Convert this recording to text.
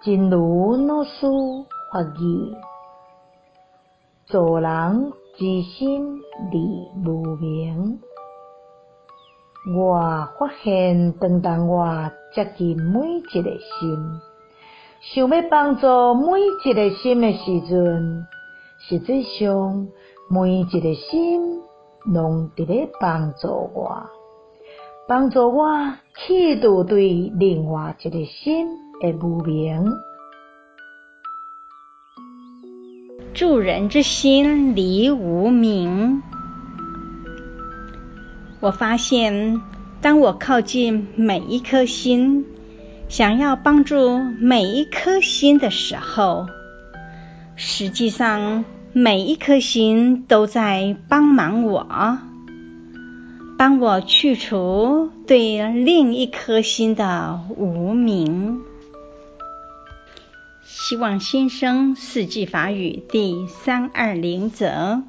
真如老师法语，做人之心离无明。我发现，当当我接近每一个心，想要帮助每一个心的时阵，实际上每一个心拢伫咧帮助我，帮助我去除对另外一个心的无明。助人之心离无名。我发现，当我靠近每一颗心，想要帮助每一颗心的时候，实际上每一颗心都在帮忙我，帮我去除对另一颗心的无名。希望新生四季法语第三二零则。